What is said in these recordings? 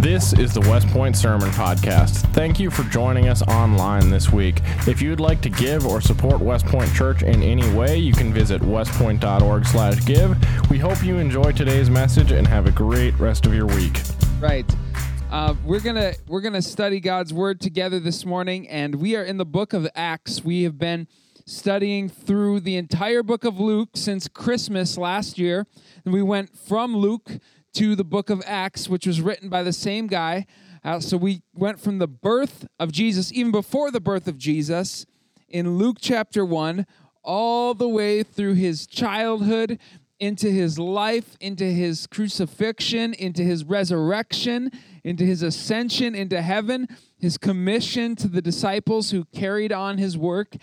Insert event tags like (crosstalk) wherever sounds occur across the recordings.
This is the WestPointe Sermon Podcast. Thank you for joining us online this week. If you would like to give or support WestPointe Church in any way, you can visit westpointe.org/give. We hope you enjoy today's message and have a great rest of your week. Right. Uh, we're gonna we're gonna study God's word together this morning, and we are in the book of Acts. We have been studying through the entire book of Luke since Christmas last year, and we went from Luke to the book of Acts, which was written by the same guy. Uh, so we went from the birth of Jesus, even before the birth of Jesus, in Luke chapter 1, all the way through his childhood, into his life, into his crucifixion, into his resurrection, into his ascension into heaven, his commission to the disciples who carried on his work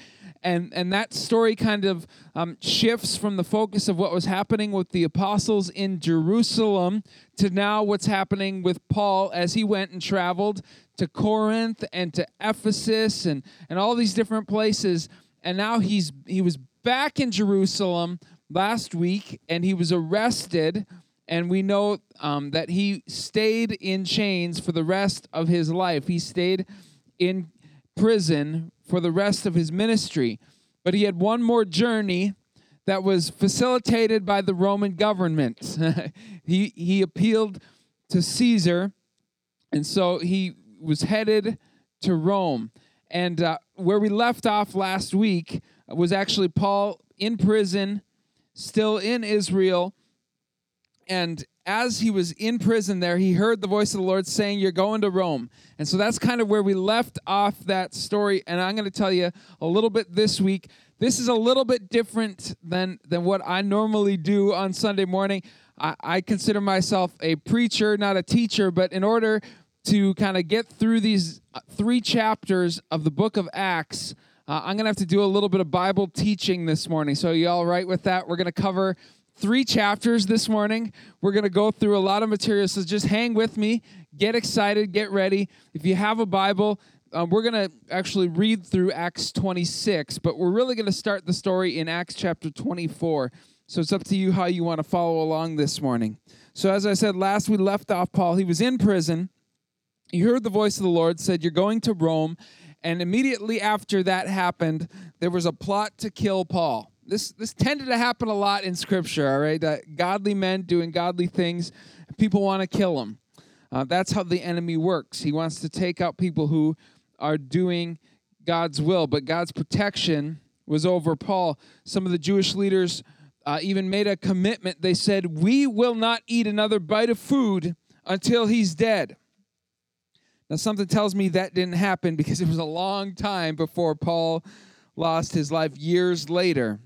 and and that story kind of um, shifts from the focus of what was happening with the apostles in Jerusalem to now what's happening with Paul as he went and traveled to Corinth and to Ephesus and and all these different places. And now he's he was back in Jerusalem last week and he was arrested. And we know um, that he stayed in chains for the rest of his life. He stayed in prison for the rest of his ministry. But he had one more journey that was facilitated by the Roman government. (laughs) he, he appealed to Caesar, and so he was headed to Rome. And uh, where we left off last week was actually Paul in prison, still in Israel. And as he was in prison there, he heard the voice of the Lord saying, You're going to Rome. And so that's kind of where we left off that story. And I'm going to tell you a little bit this week. This is a little bit different than, than what I normally do on Sunday morning. I, I consider myself a preacher, not a teacher, but in order to kind of get through these uh, three chapters of the book of Acts, uh, I'm going to have to do a little bit of Bible teaching this morning. So, you all right with that? We're going to cover three chapters this morning. We're going to go through a lot of material, so just hang with me. Get excited, get ready. If you have a Bible, um, we're going to actually read through Acts 26, but we're really going to start the story in Acts chapter 24. So it's up to you how you want to follow along this morning. So, as I said last, we left off Paul. He was in prison. He heard the voice of the Lord, said, You're going to Rome. And immediately after that happened, there was a plot to kill Paul this this tended to happen a lot in scripture all right that godly men doing godly things people want to kill them uh, that's how the enemy works. He wants to take out people who are doing god's will but god's protection was over paul. Some of the jewish leaders uh, even made a commitment. They said we will not eat another bite of food until he's dead. Now something tells me that didn't happen because it was a long time before paul lost his life years later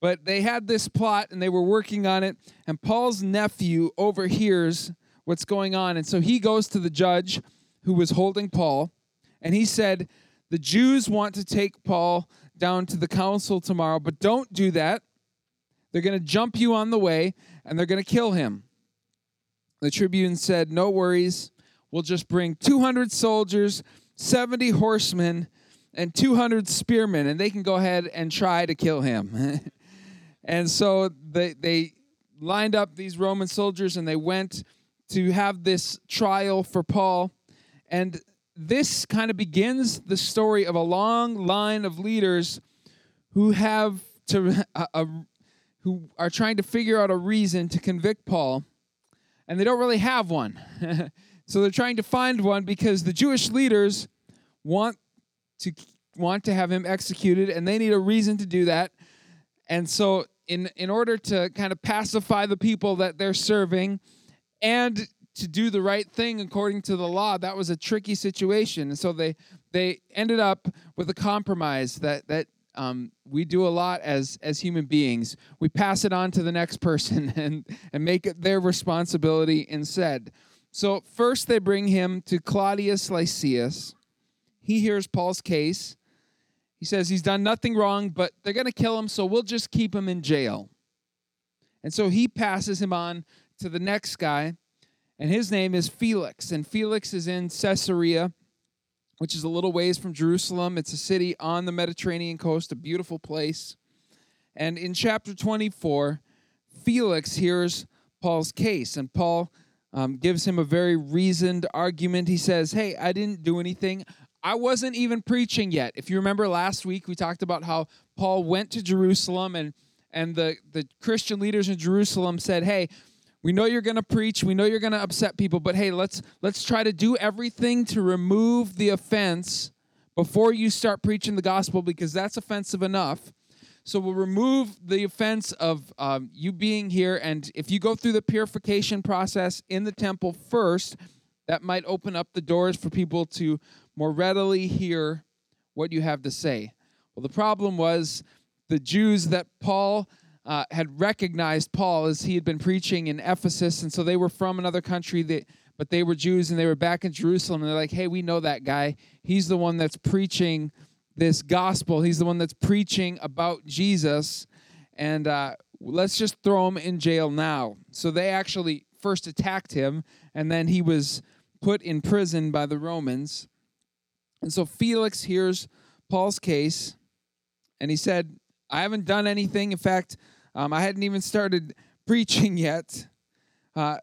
but they had this plot and they were working on it. And Paul's nephew overhears what's going on. And so he goes to the judge who was holding Paul. And he said, The Jews want to take Paul down to the council tomorrow, but don't do that. They're going to jump you on the way and they're going to kill him. The tribune said, No worries. We'll just bring 200 soldiers, 70 horsemen, and 200 spearmen, and they can go ahead and try to kill him. (laughs) And so they, they lined up these Roman soldiers and they went to have this trial for Paul. And this kind of begins the story of a long line of leaders who have to who are trying to figure out a reason to convict Paul, and they don't really have one. (laughs) so they're trying to find one because the Jewish leaders want to want to have him executed, and they need a reason to do that. And so, in, in order to kind of pacify the people that they're serving and to do the right thing according to the law, that was a tricky situation. And so they they ended up with a compromise that that um, we do a lot as as human beings. We pass it on to the next person (laughs) and and make it their responsibility instead. So first they bring him to Claudius Lysias. He hears Paul's case he says he's done nothing wrong, but they're going to kill him, so we'll just keep him in jail. And so he passes him on to the next guy, and his name is Felix. And Felix is in Caesarea, which is a little ways from Jerusalem. It's a city on the Mediterranean coast, a beautiful place. And in chapter 24, Felix hears Paul's case, and Paul um, gives him a very reasoned argument. He says, Hey, I didn't do anything. I wasn't even preaching yet. If you remember last week, we talked about how Paul went to Jerusalem and and the, the Christian leaders in Jerusalem said, Hey, we know you're going to preach, we know you're going to upset people, but hey, let's let's try to do everything to remove the offense before you start preaching the gospel because that's offensive enough. So we'll remove the offense of um, you being here, and if you go through the purification process in the temple first, that might open up the doors for people to more readily hear what you have to say. Well, the problem was the Jews that Paul uh, had recognized Paul as he had been preaching in Ephesus, and so they were from another country that but they were Jews and they were back in Jerusalem, and they're like, hey, we know that guy. He's the one that's preaching this gospel. He's the one that's preaching about Jesus, and uh, let's just throw him in jail now. So they actually first attacked him, and then he was put in prison by the Romans. And so Felix hears Paul's case, and he said, I haven't done anything. In fact, um, I hadn't even started (laughs) preaching yet. Uh,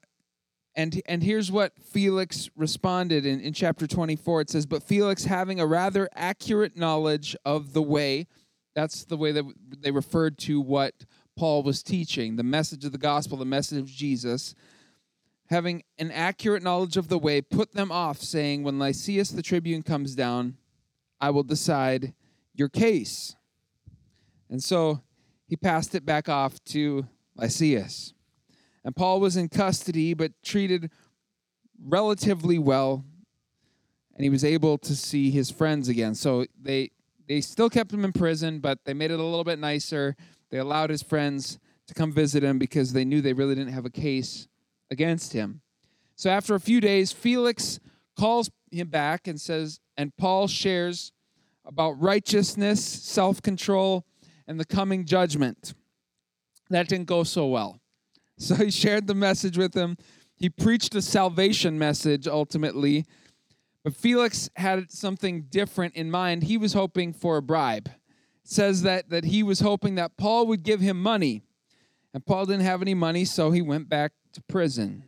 and, and here's what Felix responded in, in chapter 24. It says, But Felix, having a rather accurate knowledge of the way, that's the way that they referred to what Paul was teaching, the message of the gospel, the message of Jesus, having an accurate knowledge of the way, put them off, saying, When Lysias the tribune comes down, I will decide your case. And so he passed it back off to Lysias. And Paul was in custody, but treated relatively well, and he was able to see his friends again. So they they still kept him in prison, but they made it a little bit nicer. They allowed his friends to come visit him because they knew they really didn't have a case against him. So after a few days, Felix calls him back and says, and Paul shares about righteousness, self control, and the coming judgment. That didn't go so well. (laughs) So he shared the message with him. He preached a salvation message ultimately. But Felix had something different in mind. He was hoping for a bribe. It says that, that he was hoping that Paul would give him money. And Paul didn't have any money, so he went back to prison.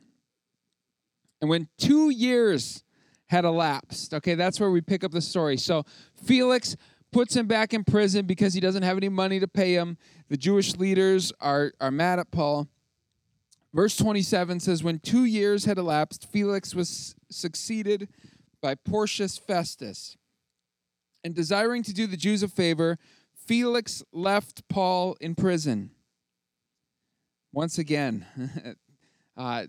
And when two years had elapsed, okay, that's where we pick up the story. So Felix puts him back in prison because he doesn't have any money to pay him. The Jewish leaders are, are mad at Paul. Verse 27 says, When two years had elapsed, Felix was succeeded by Porcius Festus. And desiring to do the Jews a favor, Felix left Paul in prison. Once again, (laughs) uh,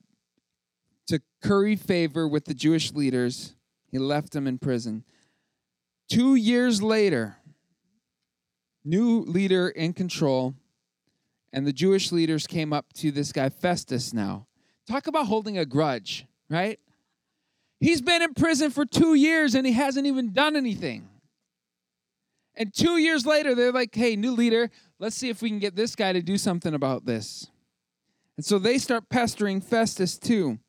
to curry favor with the Jewish leaders, he left them in prison. Two years later, new leader in control, and the Jewish leaders came up to this guy, Festus, now. Talk about holding a grudge, right? He's been in prison for two years and he hasn't even done anything. And two years later, they're like, hey, new leader, let's see if we can get this guy to do something about this. And so they start pestering Festus too.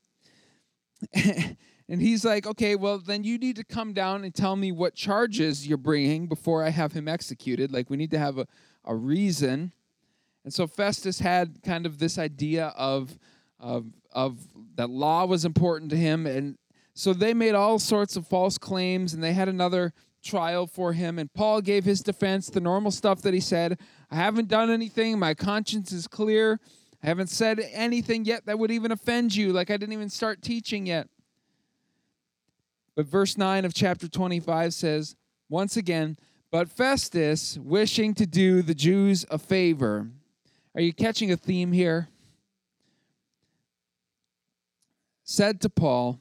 (laughs) and he's like, okay, well, then you need to come down and tell me what charges you're bringing before I have him executed. Like, we need to have a, a reason. And so Festus had kind of this idea of, of, of that law was important to him. And so they made all sorts of false claims and they had another trial for him. And Paul gave his defense, the normal stuff that he said I haven't done anything, my conscience is clear. I haven't said anything yet that would even offend you, like I didn't even start teaching yet. But verse 9 of chapter 25 says, once again, but Festus, wishing to do the Jews a favor, are you catching a theme here? Said to Paul,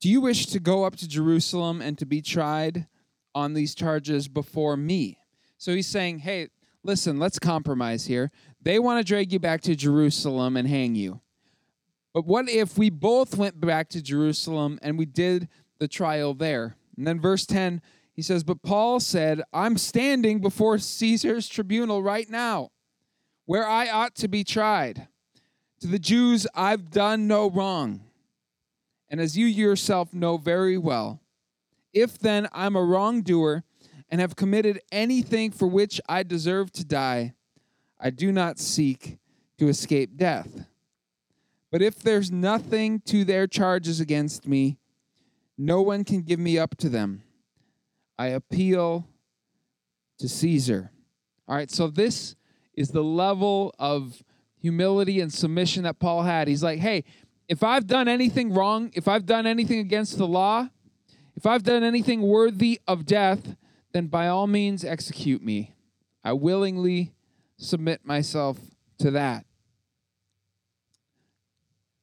Do you wish to go up to Jerusalem and to be tried on these charges before me? So he's saying, Hey, listen, let's compromise here. They want to drag you back to Jerusalem and hang you. But what if we both went back to Jerusalem and we did the trial there? And then verse 10 he says, But Paul said, I'm standing before Caesar's tribunal right now, where I ought to be tried. To the Jews, I've done no wrong. And as you yourself know very well, if then I'm a wrongdoer and have committed anything for which I deserve to die, I do not seek to escape death. But if there's nothing to their charges against me, no one can give me up to them. I appeal to Caesar. All right, so this is the level of humility and submission that Paul had. He's like, hey, if I've done anything wrong, if I've done anything against the law, if I've done anything worthy of death, then by all means execute me. I willingly submit myself to that.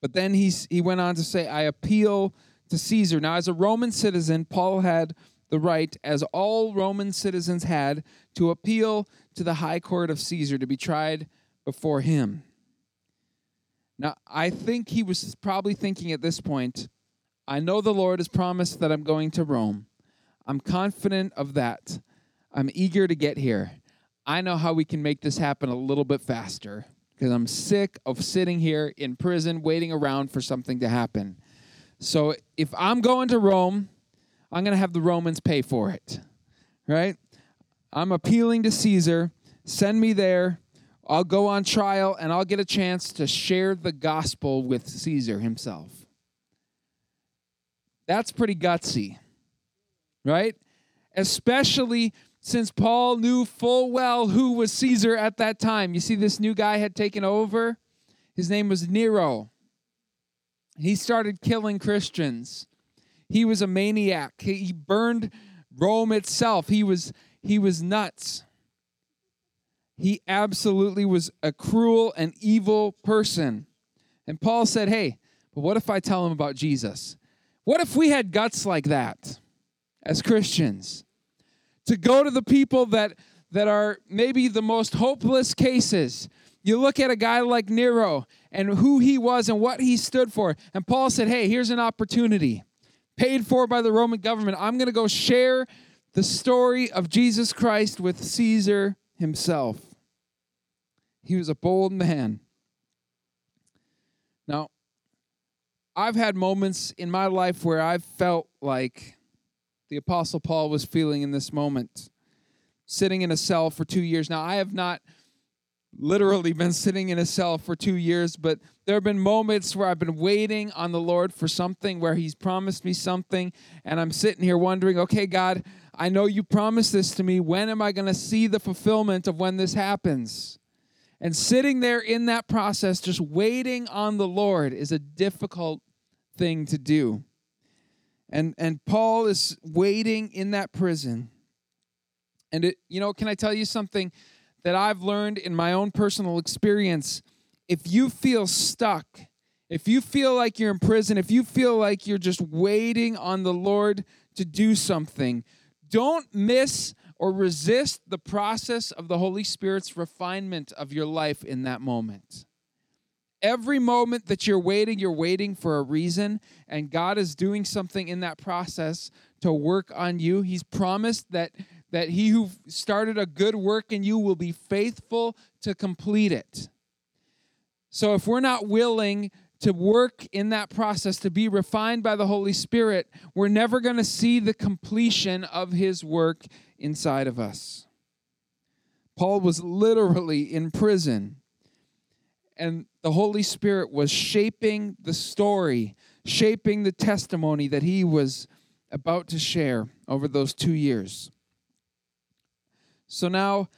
But then he's, he went on to say, I appeal to Caesar. Now, as a Roman citizen, Paul had the right, as all Roman citizens had, to appeal to the high court of Caesar to be tried before him. Now, I think he was probably thinking at this point, I know the Lord has promised that I'm going to Rome. I'm confident of that. I'm eager to get here. I know how we can make this happen a little bit faster because I'm sick of sitting here in prison waiting around for something to happen. So if I'm going to Rome, I'm going to have the Romans pay for it, right? I'm appealing to Caesar. Send me there. I'll go on trial and I'll get a chance to share the gospel with Caesar himself. That's pretty gutsy, right? Especially since Paul knew full well who was Caesar at that time. You see, this new guy had taken over. His name was Nero. He started killing Christians. He was a maniac. He burned Rome itself. He was he was nuts. He absolutely was a cruel and evil person. And Paul said, "Hey, but what if I tell him about Jesus? What if we had guts like that as Christians to go to the people that that are maybe the most hopeless cases? You look at a guy like Nero and who he was and what he stood for. And Paul said, "Hey, here's an opportunity paid for by the Roman government. I'm going to go share the story of Jesus Christ with Caesar himself. He was a bold man. Now, I've had moments in my life where I've felt like the Apostle Paul was feeling in this moment, sitting in a cell for two years. Now, I have not literally been sitting in a cell for two years, but there have been moments where I've been waiting on the Lord for something, where He's promised me something, and I'm sitting here wondering, okay, God, I know you promised this to me. When am I going to see the fulfillment of when this happens? And sitting there in that process, just waiting on the Lord, is a difficult thing to do. And, and Paul is waiting in that prison. And it, you know, can I tell you something? that I've learned in my own personal experience if you feel stuck, if you feel like you're in prison, if you feel like you're just waiting on the Lord to do something, don't miss or resist the process of the Holy Spirit's refinement of your life in that moment. Every moment that you're waiting, you're waiting for a reason, and God is doing something in that process to work on you. He's promised that that he who started a good work in you will be faithful to complete it. So if we're not willing to work in that process, to be refined by the Holy Spirit, we're never going to see the completion of his work inside of us. Paul was literally in prison, and the Holy Spirit was shaping the story, shaping the testimony that he was about to share over those two years. So now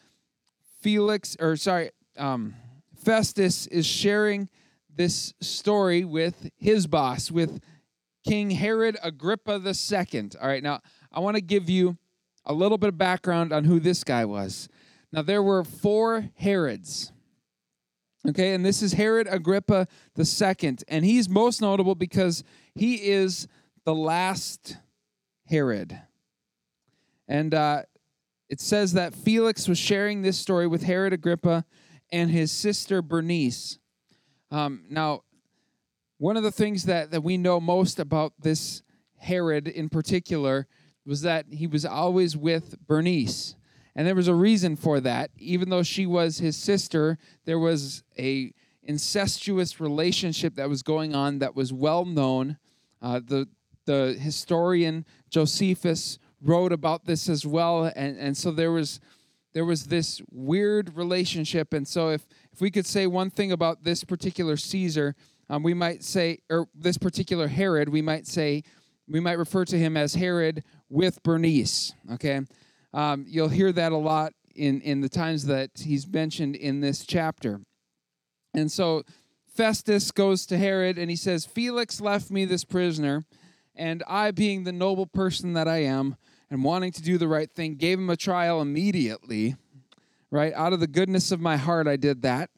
Felix, or sorry, um, Festus is sharing this story with his boss, with King Herod Agrippa II. All right, now I want to give you a little bit of background on who this guy was. Now, there were four Herods. Okay, and this is Herod Agrippa II, and he's most notable because he is the last Herod. And uh, it says that Felix was sharing this story with Herod Agrippa and his sister Bernice. Um, now, one of the things that, that we know most about this Herod in particular was that he was always with Bernice. And there was a reason for that. Even though she was his sister, there was a incestuous relationship that was going on that was well known. Uh, the the historian Josephus wrote about this as well and, and so there was there was this weird relationship and so if if we could say one thing about this particular caesar Um, we might say, or this particular Herod, we might say, we might refer to him as Herod with Bernice. Okay, um, you'll hear that a lot in in the times that he's mentioned in this chapter. And so Festus goes to Herod and he says, Felix left me this prisoner, and I, being the noble person that I am, and wanting to do the right thing, gave him a trial immediately. Right out of the goodness of my heart, I did that.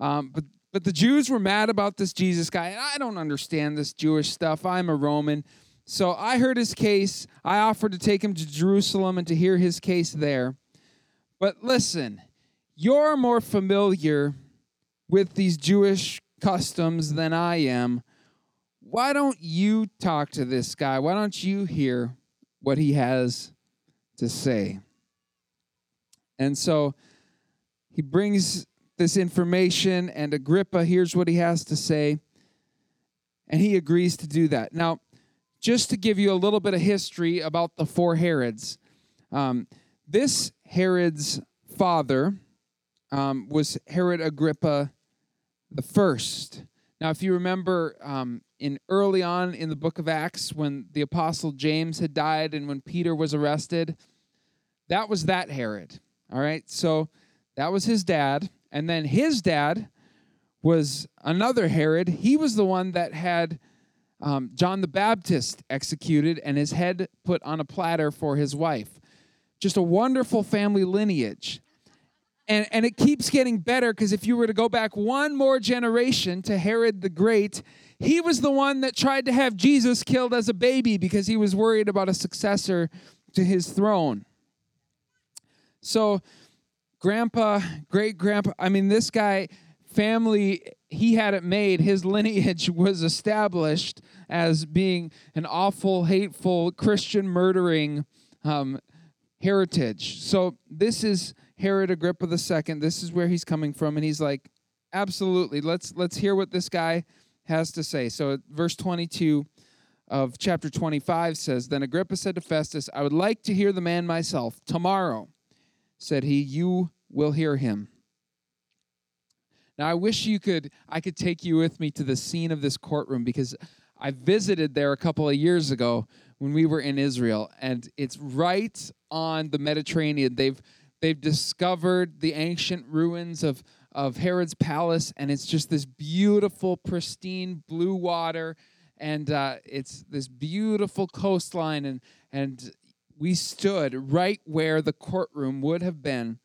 Um, but but the Jews were mad about this Jesus guy, and I don't understand this Jewish stuff. I'm a Roman. So I heard his case. I offered to take him to Jerusalem and to hear his case there. But listen, you're more familiar with these Jewish customs than I am. Why don't you talk to this guy? Why don't you hear what he has to say? And so he brings this information, and Agrippa hears what he has to say, and he agrees to do that. Now, just to give you a little bit of history about the four Herods, um, this Herod's father um, was Herod Agrippa the first. Now, if you remember, um, in early on in the book of Acts, when the apostle James had died and when Peter was arrested, that was that Herod. All right, so that was his dad, and then his dad was another Herod. He was the one that had um, John the Baptist executed and his head put on a platter for his wife. Just a wonderful family lineage. And, and it keeps getting better because if you were to go back one more generation to Herod the Great, he was the one that tried to have Jesus killed as a baby because he was worried about a successor to his throne. So, grandpa, great grandpa, I mean, this guy, family, he had it made. His lineage (laughs) was established as being an awful, hateful, Christian murdering um, heritage. So, this is Herod Agrippa II. This is where he's coming from, and he's like, absolutely. Let's let's hear what this guy has to say. So verse 22 of chapter 25 says, Then Agrippa said to Festus, I would like to hear the man myself. Tomorrow, said he, you will hear him. Now I wish you could I could take you with me to the scene of this courtroom because I visited there a couple of years ago when we were in Israel, and it's right on the Mediterranean. They've They've discovered the ancient ruins of, of Herod's palace, and it's just this beautiful, pristine blue water, and uh, it's this beautiful coastline. And, and we stood right where the courtroom would have been.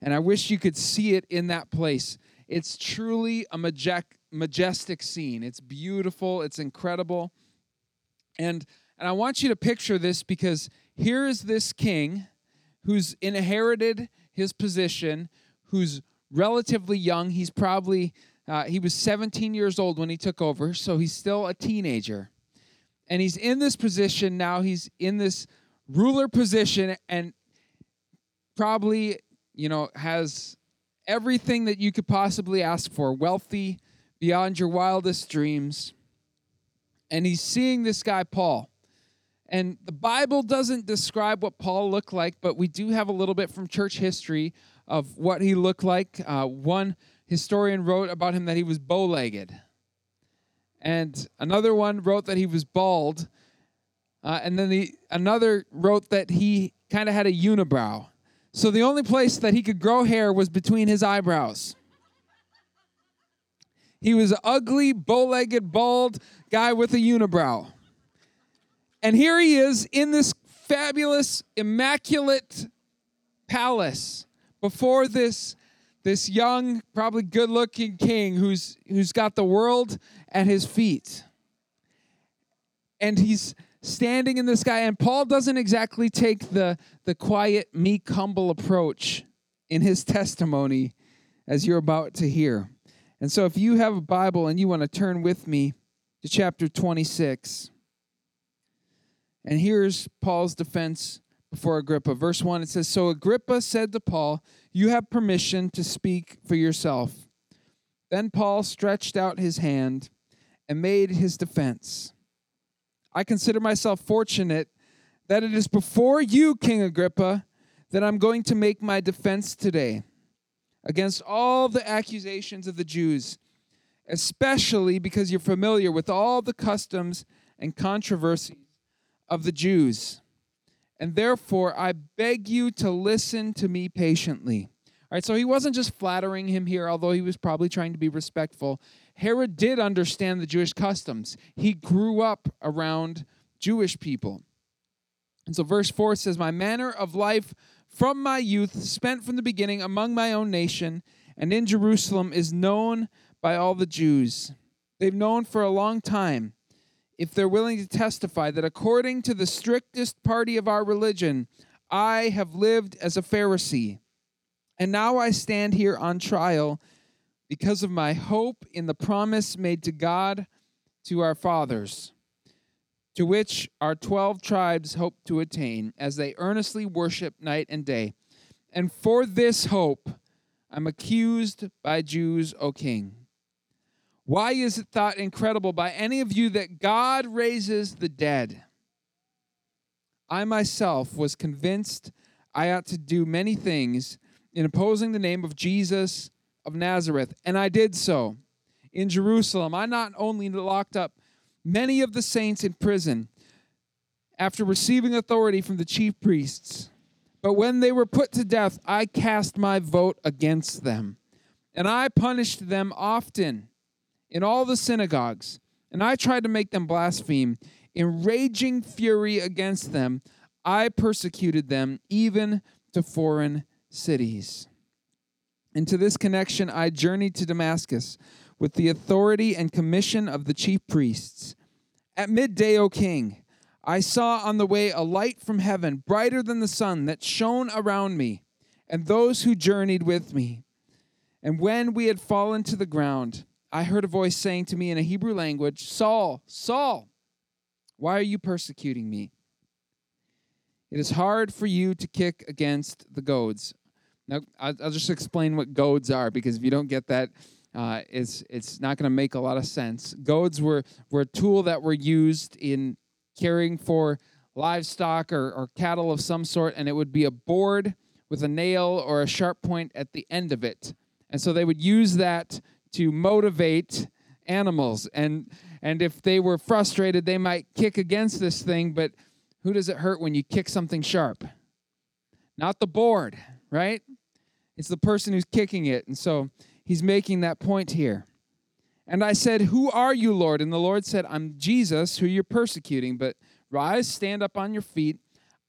And I wish you could see it in that place. It's truly a majestic, majestic scene. It's beautiful, it's incredible. And, and I want you to picture this because here is this king who's inherited his position, who's relatively young. He's probably, uh, he was 17 years old when he took over, so he's still a teenager. And he's in this position now, he's in this ruler position and probably, you know, has everything that you could possibly ask for wealthy beyond your wildest dreams. And he's seeing this guy, Paul. And the Bible doesn't describe what Paul looked like, but we do have a little bit from church history of what he looked like. Uh, one historian wrote about him that he was bow legged, and another one wrote that he was bald. Uh, and then the, another wrote that he kind of had a unibrow. So the only place that he could grow hair was between his eyebrows. He was an ugly, bow legged, bald guy with a unibrow. And here he is in this fabulous, immaculate palace before this this young, probably good-looking king who's who's got the world at his feet. And he's standing in this guy and Paul doesn't exactly take the the quiet, meek, humble approach in his (laughs) testimony as you're about to hear. And so if you have a Bible and you want to turn with me to chapter 26, and here's Paul's defense before Agrippa. Verse 1 it says So Agrippa said to Paul, You have permission to speak for yourself. Then Paul stretched out his hand and made his defense. I consider myself fortunate that it is before you, King Agrippa, that I'm going to make my defense today against all the accusations of the Jews especially because you're familiar with all the customs and controversies of the Jews. And therefore, I beg you to listen to me patiently. All right, so he wasn't just flattering him here, although he was probably trying to be respectful. Herod did understand the Jewish customs. He grew up around Jewish people. And so, verse 4 says, My manner of life from my youth, spent from the beginning among my own nation, and in Jerusalem, is known by all the Jews. They've known for a long time, if they're willing to testify, that according to the strictest party of our religion, I have lived as a Pharisee. And now I stand here on trial because of my hope in the promise made to God to our fathers, to which our 12 tribes hope to attain as they earnestly worship night and day. And for this hope, I'm accused by Jews, O king. Why is it thought incredible by any of you that God raises the dead? I myself was convinced I ought to do many things in opposing the name of Jesus of Nazareth, and I did so. In Jerusalem, I not only locked up many of the saints in prison after receiving authority from the chief priests, but when they were put to death, I cast my vote against them, and I punished them often in all the synagogues, and I tried to make them blaspheme. In raging fury against them, I persecuted them even to foreign cities. And to this connection, I journeyed to Damascus with the authority and commission of the chief priests. At midday, O king, I saw on the way a light from heaven, brighter than the sun, that shone around me and those who journeyed with me. And when we had fallen to the ground, I heard a voice saying to me in a Hebrew language, Saul, Saul, why are you persecuting me? It is hard for you to kick against the goads. Now, I'll just explain what goads are because if you don't get that, uh, it's, it's not going to make a lot of sense. Goads were, were a tool that were used in caring for livestock or, or cattle of some sort, and it would be a board with a nail or a sharp point at the end of it. And so they would use that to motivate animals and and if they were frustrated they might kick against this thing but who does it hurt when you kick something sharp not the board right it's the person who's kicking it and so he's making that point here. And i said who are you lord? And the lord said i'm jesus who you're persecuting but rise stand up on your feet.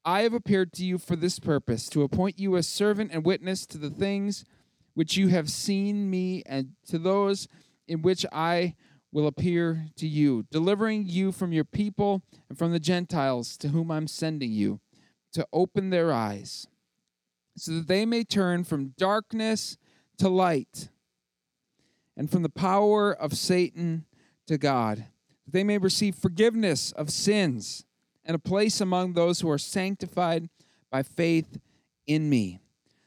I have appeared to you for this purpose to appoint you a servant and witness to the things which you have seen me, and to those in which I will appear to you, delivering you from your people and from the Gentiles to whom I'm sending you, to open their eyes, so that they may turn from darkness to light, and from the power of Satan to God, that they may receive forgiveness of sins and a place among those who are sanctified by faith in me.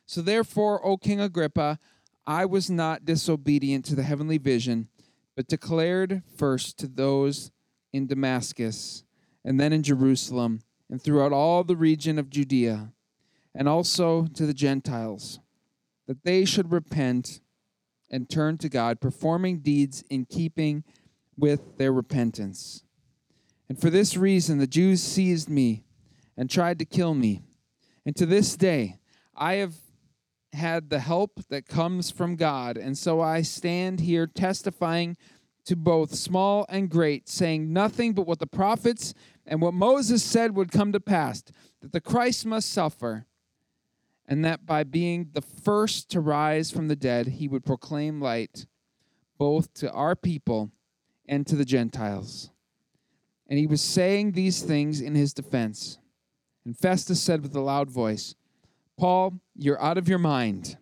So therefore, O King Agrippa, I was not disobedient to the heavenly vision, but declared first to those in Damascus, and then in Jerusalem, and throughout all the region of Judea, and also to the Gentiles, that they should repent and turn to God, performing deeds in keeping with their repentance. And for this reason, the Jews seized me and tried to kill me. And to this day, I have had the help that comes from God. And so I stand here testifying to both small and great, saying nothing but what the prophets and what Moses said would come to pass that the Christ must suffer, and that by being the first to rise from the dead, he would proclaim light both to our people and to the Gentiles. And he was saying these things in his defense. And Festus said with a loud voice, Paul, you're out of your mind.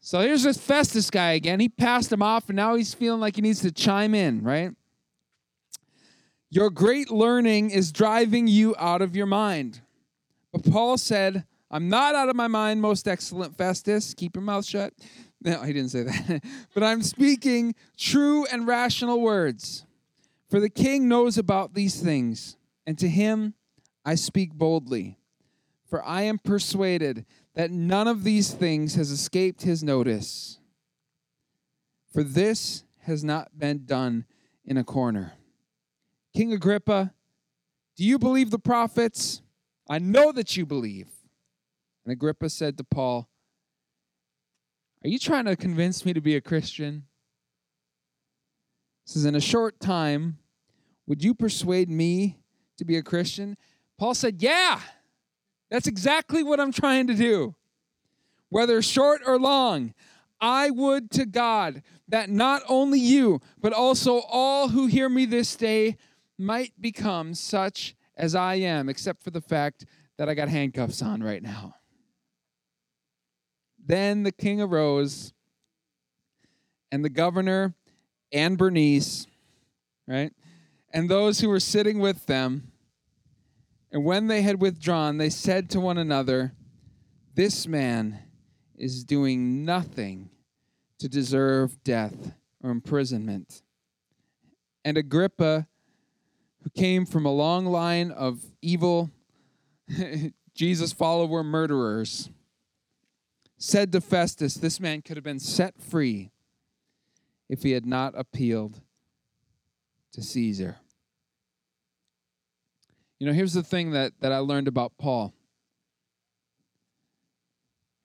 So here's this Festus guy again. He passed him off, and now he's feeling like he needs to chime in, right? Your great learning is driving you out of your mind. But Paul said, I'm not out of my mind, most excellent Festus. Keep your mouth shut. (laughs) No, he didn't say that. (laughs) but I'm speaking true and rational words. For the king knows about these things, and to him I speak boldly. For I am persuaded that none of these things has escaped his notice. For this has not been done in a corner. King Agrippa, do you believe the prophets? I know that you believe. And Agrippa said to Paul, Are you trying to convince me to be a Christian? He says, In a short time, would you persuade me to be a Christian? Paul said, Yeah, that's exactly what I'm trying to do. Whether short or long, I would to God that not only you, but also all who hear me this day might become such as I am, except for the fact that I got handcuffs on right now. Then the king arose, and the governor and Bernice, right, and those who were sitting with them, and when they had withdrawn, they said to one another, This man is doing nothing to deserve death or imprisonment. And Agrippa, who came from a long line of evil (laughs) Jesus follower murderers, said to Festus, This man could have been set free if he had not appealed to Caesar. You know, here's the thing that, that I learned about Paul.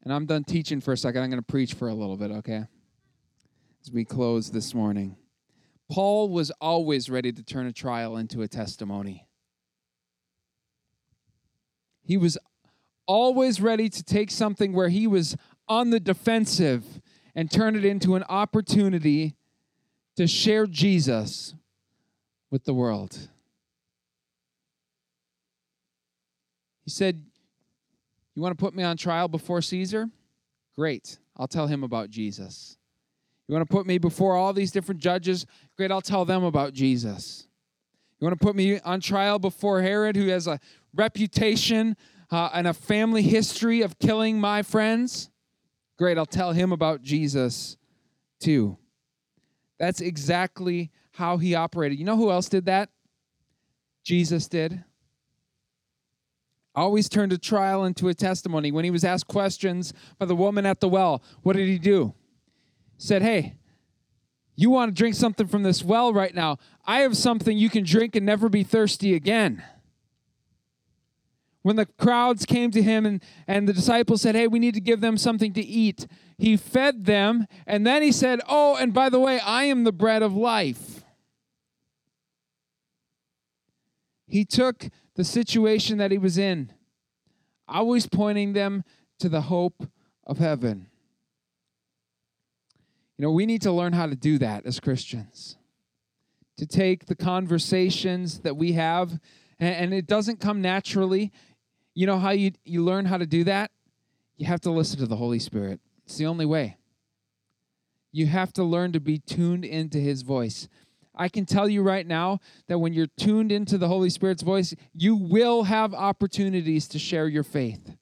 And I'm done teaching for a second. I'm going to preach for a little bit, okay? As we close this morning. Paul was always ready to turn a trial into a testimony. He was always ready to take something where he was on the defensive and turn it into an opportunity to share Jesus with the world. He said, You want to put me on trial before Caesar? Great. I'll tell him about Jesus. You want to put me before all these different judges? Great. I'll tell them about Jesus. You want to put me on trial before Herod, who has a reputation uh, and a family history of killing my friends? Great. I'll tell him about Jesus too. That's exactly how he operated. You know who else did that? Jesus did always turned a trial into a testimony. When he was asked questions by the woman at the well, what did he do? Said, Hey, you want to drink something from this well right now? I have something you can drink and never be thirsty again. When the crowds came to him and, and the disciples said, Hey, we need to give them something to eat, he fed them. And then he said, Oh, and by the way, I am the bread of life. He took the situation that he was in, always pointing them to the hope of heaven. You know, we need to learn how to do that as Christians. To take the conversations that we have, and, it doesn't come naturally. You know how you, you learn how to do that? You have to listen to the Holy Spirit. It's the only way. You have to learn to be tuned into His voice. I can tell you right now that when you're tuned into the Holy Spirit's voice, you will have opportunities to share your faith.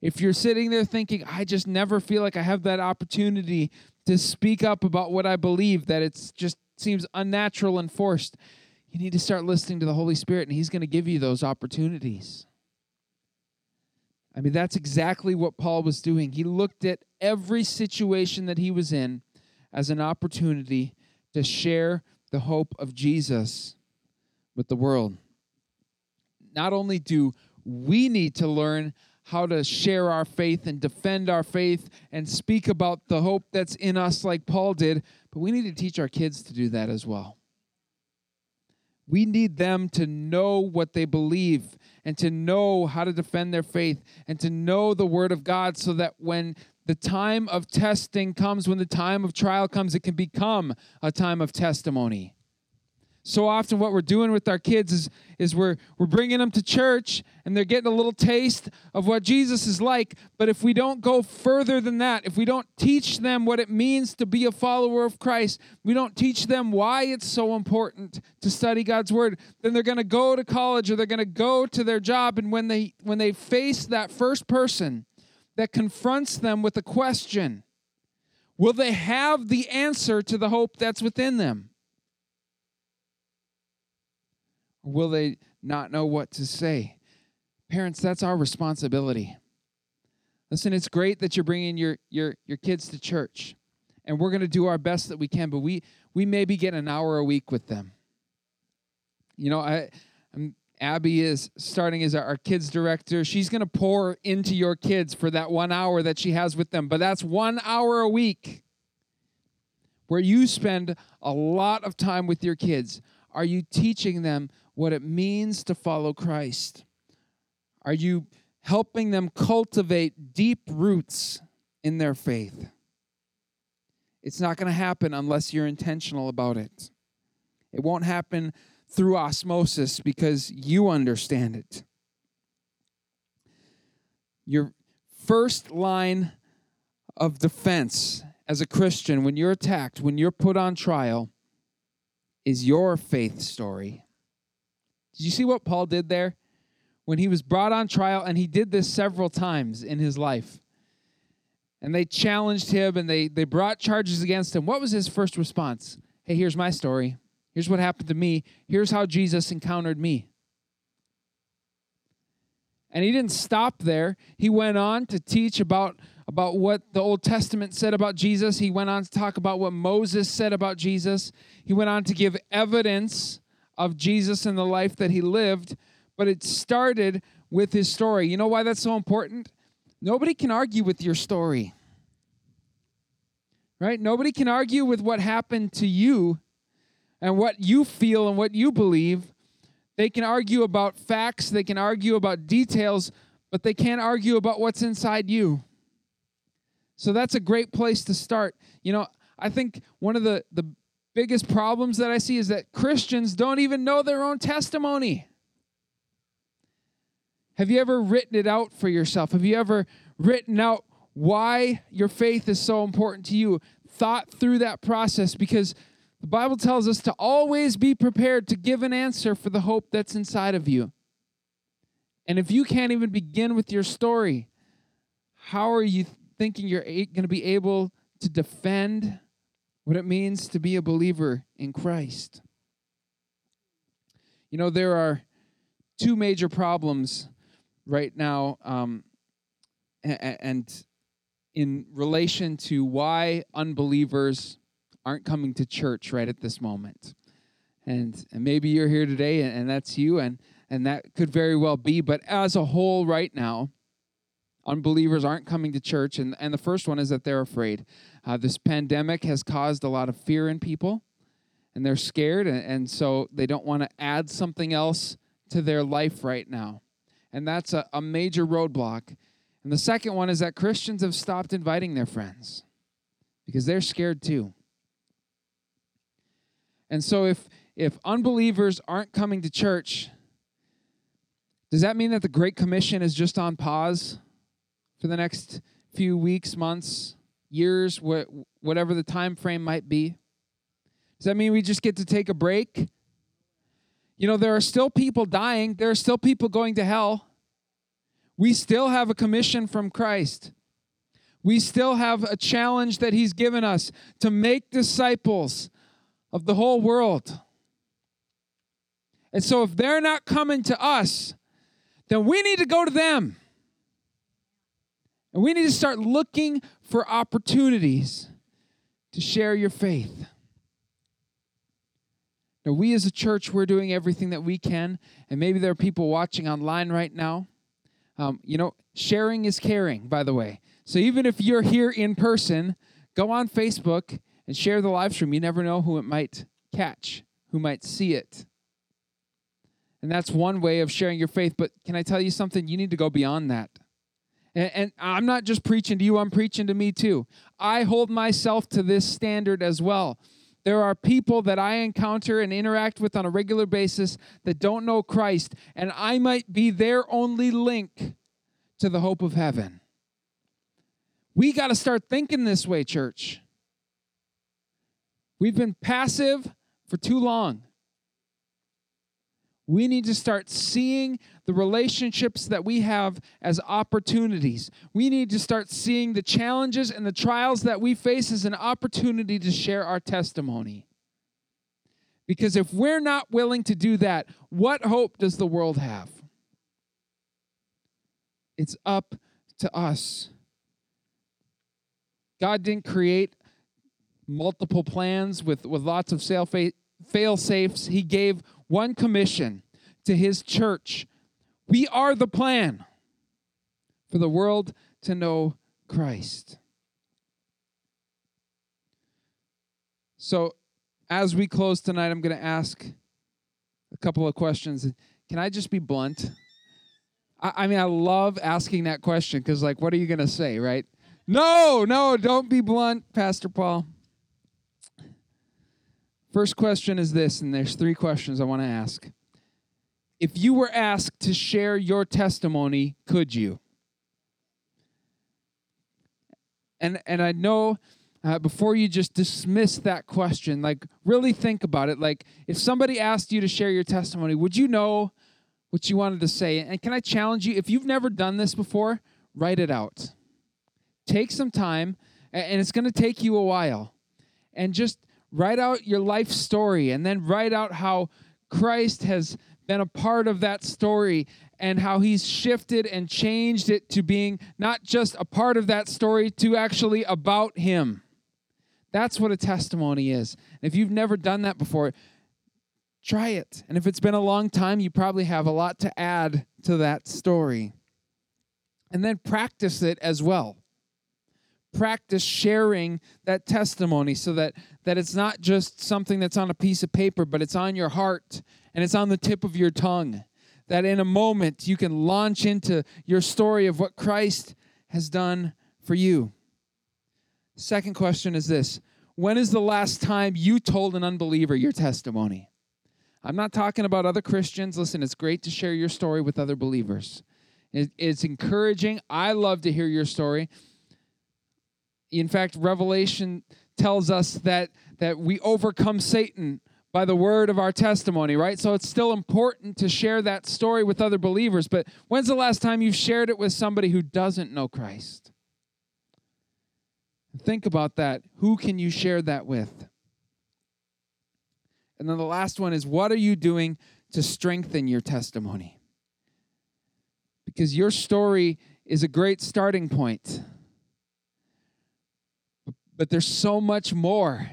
If you're sitting there thinking, I just never feel like I have that opportunity to speak up about what I believe, that it just seems unnatural and forced, you need to start listening to the Holy Spirit, and He's going to give you those opportunities. I mean, that's exactly what Paul was doing. He looked at every situation that he was in as an opportunity to share the hope of Jesus with the world. Not only do we need to learn how to share our faith and defend our faith and speak about the hope that's in us, like Paul did, but we need to teach our kids to do that as well. We need them to know what they believe and to know how to defend their faith and to know the Word of God so that when the time of testing comes, when the time of trial comes, it can become a time of testimony. So often, what we're doing with our kids is, is we're, we're bringing them to church and they're getting a little taste of what Jesus is like. But if we don't go further than that, if we don't teach them what it means to be a follower of Christ, we don't teach them why it's so important to study God's word, then they're going to go to college or they're going to go to their job. And when they, when they face that first person, that confronts them with a question Will they have the answer to the hope that's within them? Or will they not know what to say? Parents, that's our responsibility. Listen, it's great that you're bringing your, your, your kids to church. and we're going to do our best that we can, but we we maybe get an hour a week with them. You know, I I'm, Abby is starting as our kids director. She's going to pour into your kids for that 1 hour that she has with them, but that's 1 hour a week where you spend a lot of time with your kids. Are you teaching them what it means to follow Christ? Are you helping them cultivate deep roots in their faith? It's not going to happen unless you're intentional about it. It won't happen through osmosis because you understand it. Your first line of defense as a Christian when you're attacked, when you're put on trial, is your faith story. Did you see what Paul did there? When he was brought on trial, and he did this several times in his life and they challenged him and they, they brought charges against him, what was his first response? Hey, here's my story. Here's what happened to me. Here's how Jesus encountered me. And he didn't stop there. He went on to teach about, about what the Old Testament said about Jesus. He went on to talk about what Moses said about Jesus. He went on to give evidence of Jesus and the life that he lived. But it started with his story. You know why that's so important? Nobody can argue with your story. Right? Nobody can argue with what happened to you and what you feel and what you believe. They can argue about facts, they can argue about details, but they can't argue about what's inside you. So that's a great place to start. You know, I think one of the, the biggest problems that I see is that Christians don't even know their own testimony. Have you ever written it out for yourself? Have you ever written out why your faith is so important to you? Thought through that process because the Bible tells us to always be prepared to give an answer for the hope that's inside of you. And if you can't even begin with your story, how are you thinking you're going to be able to defend what it means to be a believer in Christ? You know, there are two major problems right now, um, and in relation to why unbelievers aren't coming to church right at this moment. And, and maybe you're here today and, and that's you, and, and that could very well be. But as a whole, right now, unbelievers aren't coming to church. And, and the first one is that they're afraid. Uh, this pandemic has caused a lot of fear in people, and they're scared, and, and so they don't want to add something else to their life right now and that's a, a major roadblock. And the second one is that Christians have stopped inviting their friends because they're scared too. And so if if unbelievers aren't coming to church, does that mean that the Great Commission is just on pause for the next few weeks, months, years, wh- whatever the time frame might be? Does that mean we just get to take a break you know, there are still people dying, there are still people going to hell. We still have a commission from Christ. We still have a challenge that He's given us to make disciples of the whole world. And so, if they're not coming to us, then we need to go to them. And we need to start looking for opportunities to share your faith. Now, we as a church, we're doing everything that we can, and maybe there are people watching online right now. Um, you know, sharing is caring, by the way. So even if you're here in person, go on Facebook and share the live stream. You never know who it might catch, who might see it. And that's one way of sharing your faith. But can I tell you something? You need to go beyond that. And, and, I'm not just preaching to you, I'm preaching to me too. I hold myself to this standard as well. There are people that I encounter and interact with on a regular basis that don't know Christ, and I might be their only link to the hope of heaven. We got to start thinking this way, church. We've been passive for too long. We need to start seeing the relationships that we have as opportunities. We need to start seeing the challenges and the trials that we face as an opportunity to share our testimony. Because if we're not willing to do that, what hope does the world have? It's up to us. God didn't create multiple plans with, with lots of fail safes. He gave one commission to his church We are the plan for the world to know Christ. So, as we close tonight, I'm going to ask a couple of questions. Can I just be blunt? I, I mean, I love asking that question because, like, what are you going to say, right? No, no, don't be blunt, Pastor Paul. First question is this, and there's three questions I want to ask. If you were asked to share your testimony, could you? And and I know uh, before you just dismiss that question, like really think about it. Like if somebody asked you to share your testimony, would you know what you wanted to say? And can I challenge you? If you've never done this before, write it out. Take some time, and it's going to take you a while, and just write out your life story, and then write out how Christ has been a part of that story and how he's shifted and changed it to being not just a part of that story, to actually about him. That's what a testimony is. if you've never done that before, try it. And if it's been a long time, you probably have a lot to add to that story. And then practice it as well. Practice sharing that testimony so that, that it's not just something that's on a piece of paper, but it's on your heart and it's on the tip of your tongue. That in a moment you can launch into your story of what Christ has done for you. Second question is this When is the last time you told an unbeliever your testimony? I'm not talking about other Christians. Listen, it's great to share your story with other believers. It's encouraging. I love to hear your story. In fact, Revelation tells us that, that we overcome Satan by the word of our testimony, right? So it's still important to share that story with other believers. But when's the last time you've shared it with somebody who doesn't know Christ? Think about that. Who can you share that with? And then the last one is what are you doing to strengthen your testimony? Because your story is a great starting point. But there's so much more.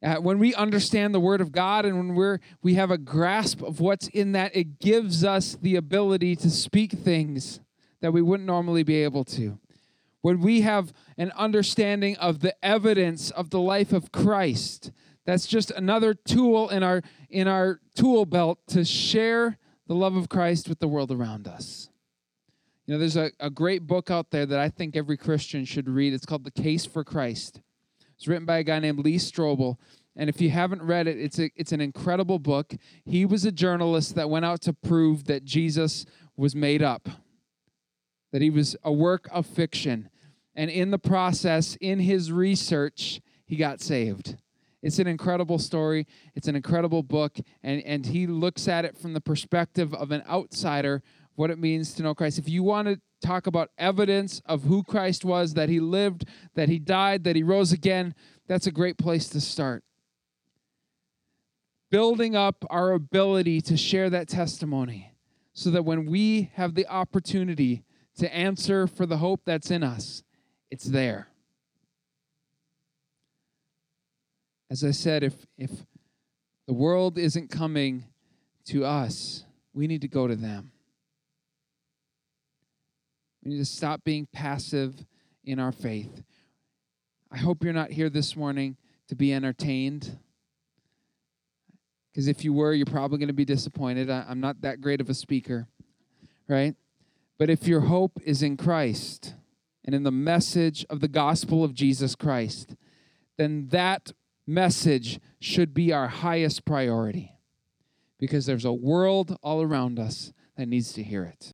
Uh, when we understand the Word of God and when we're we have a grasp of what's in that, it gives us the ability to speak things that we wouldn't normally be able to when we have an understanding of the evidence of the life of Christ, that's just another tool in our in our tool belt to share the love of Christ with the world around us. You know, there's a, a great book out there that I think every Christian should read. It's called The Case for Christ. It's written by a guy named Lee Strobel. And if you haven't read it, it's, a, it's an incredible book. He was a journalist that went out to prove that Jesus was made up that he was a work of fiction. And in the process, in his research, he got saved. It's an incredible story. It's an incredible book. And, and he looks at it from the perspective of an outsider, what it means to know Christ. If you want to talk about evidence of who Christ was, that he lived, that he died, that he rose again, that's a great place to start. Building up our ability to share that testimony so that when we have the opportunity to answer for the hope that's in us. It's there. As I said, if, if the world isn't coming to us, we need to go to them. We need to stop being passive in our faith. I hope you're not here this morning to be entertained. Because if you were, you're probably going to be disappointed. I, am not that great of a speaker, right? But if your hope is in Christ and in the message of the gospel of Jesus Christ, then that message should be our highest priority because there's a world all around us that needs to hear it.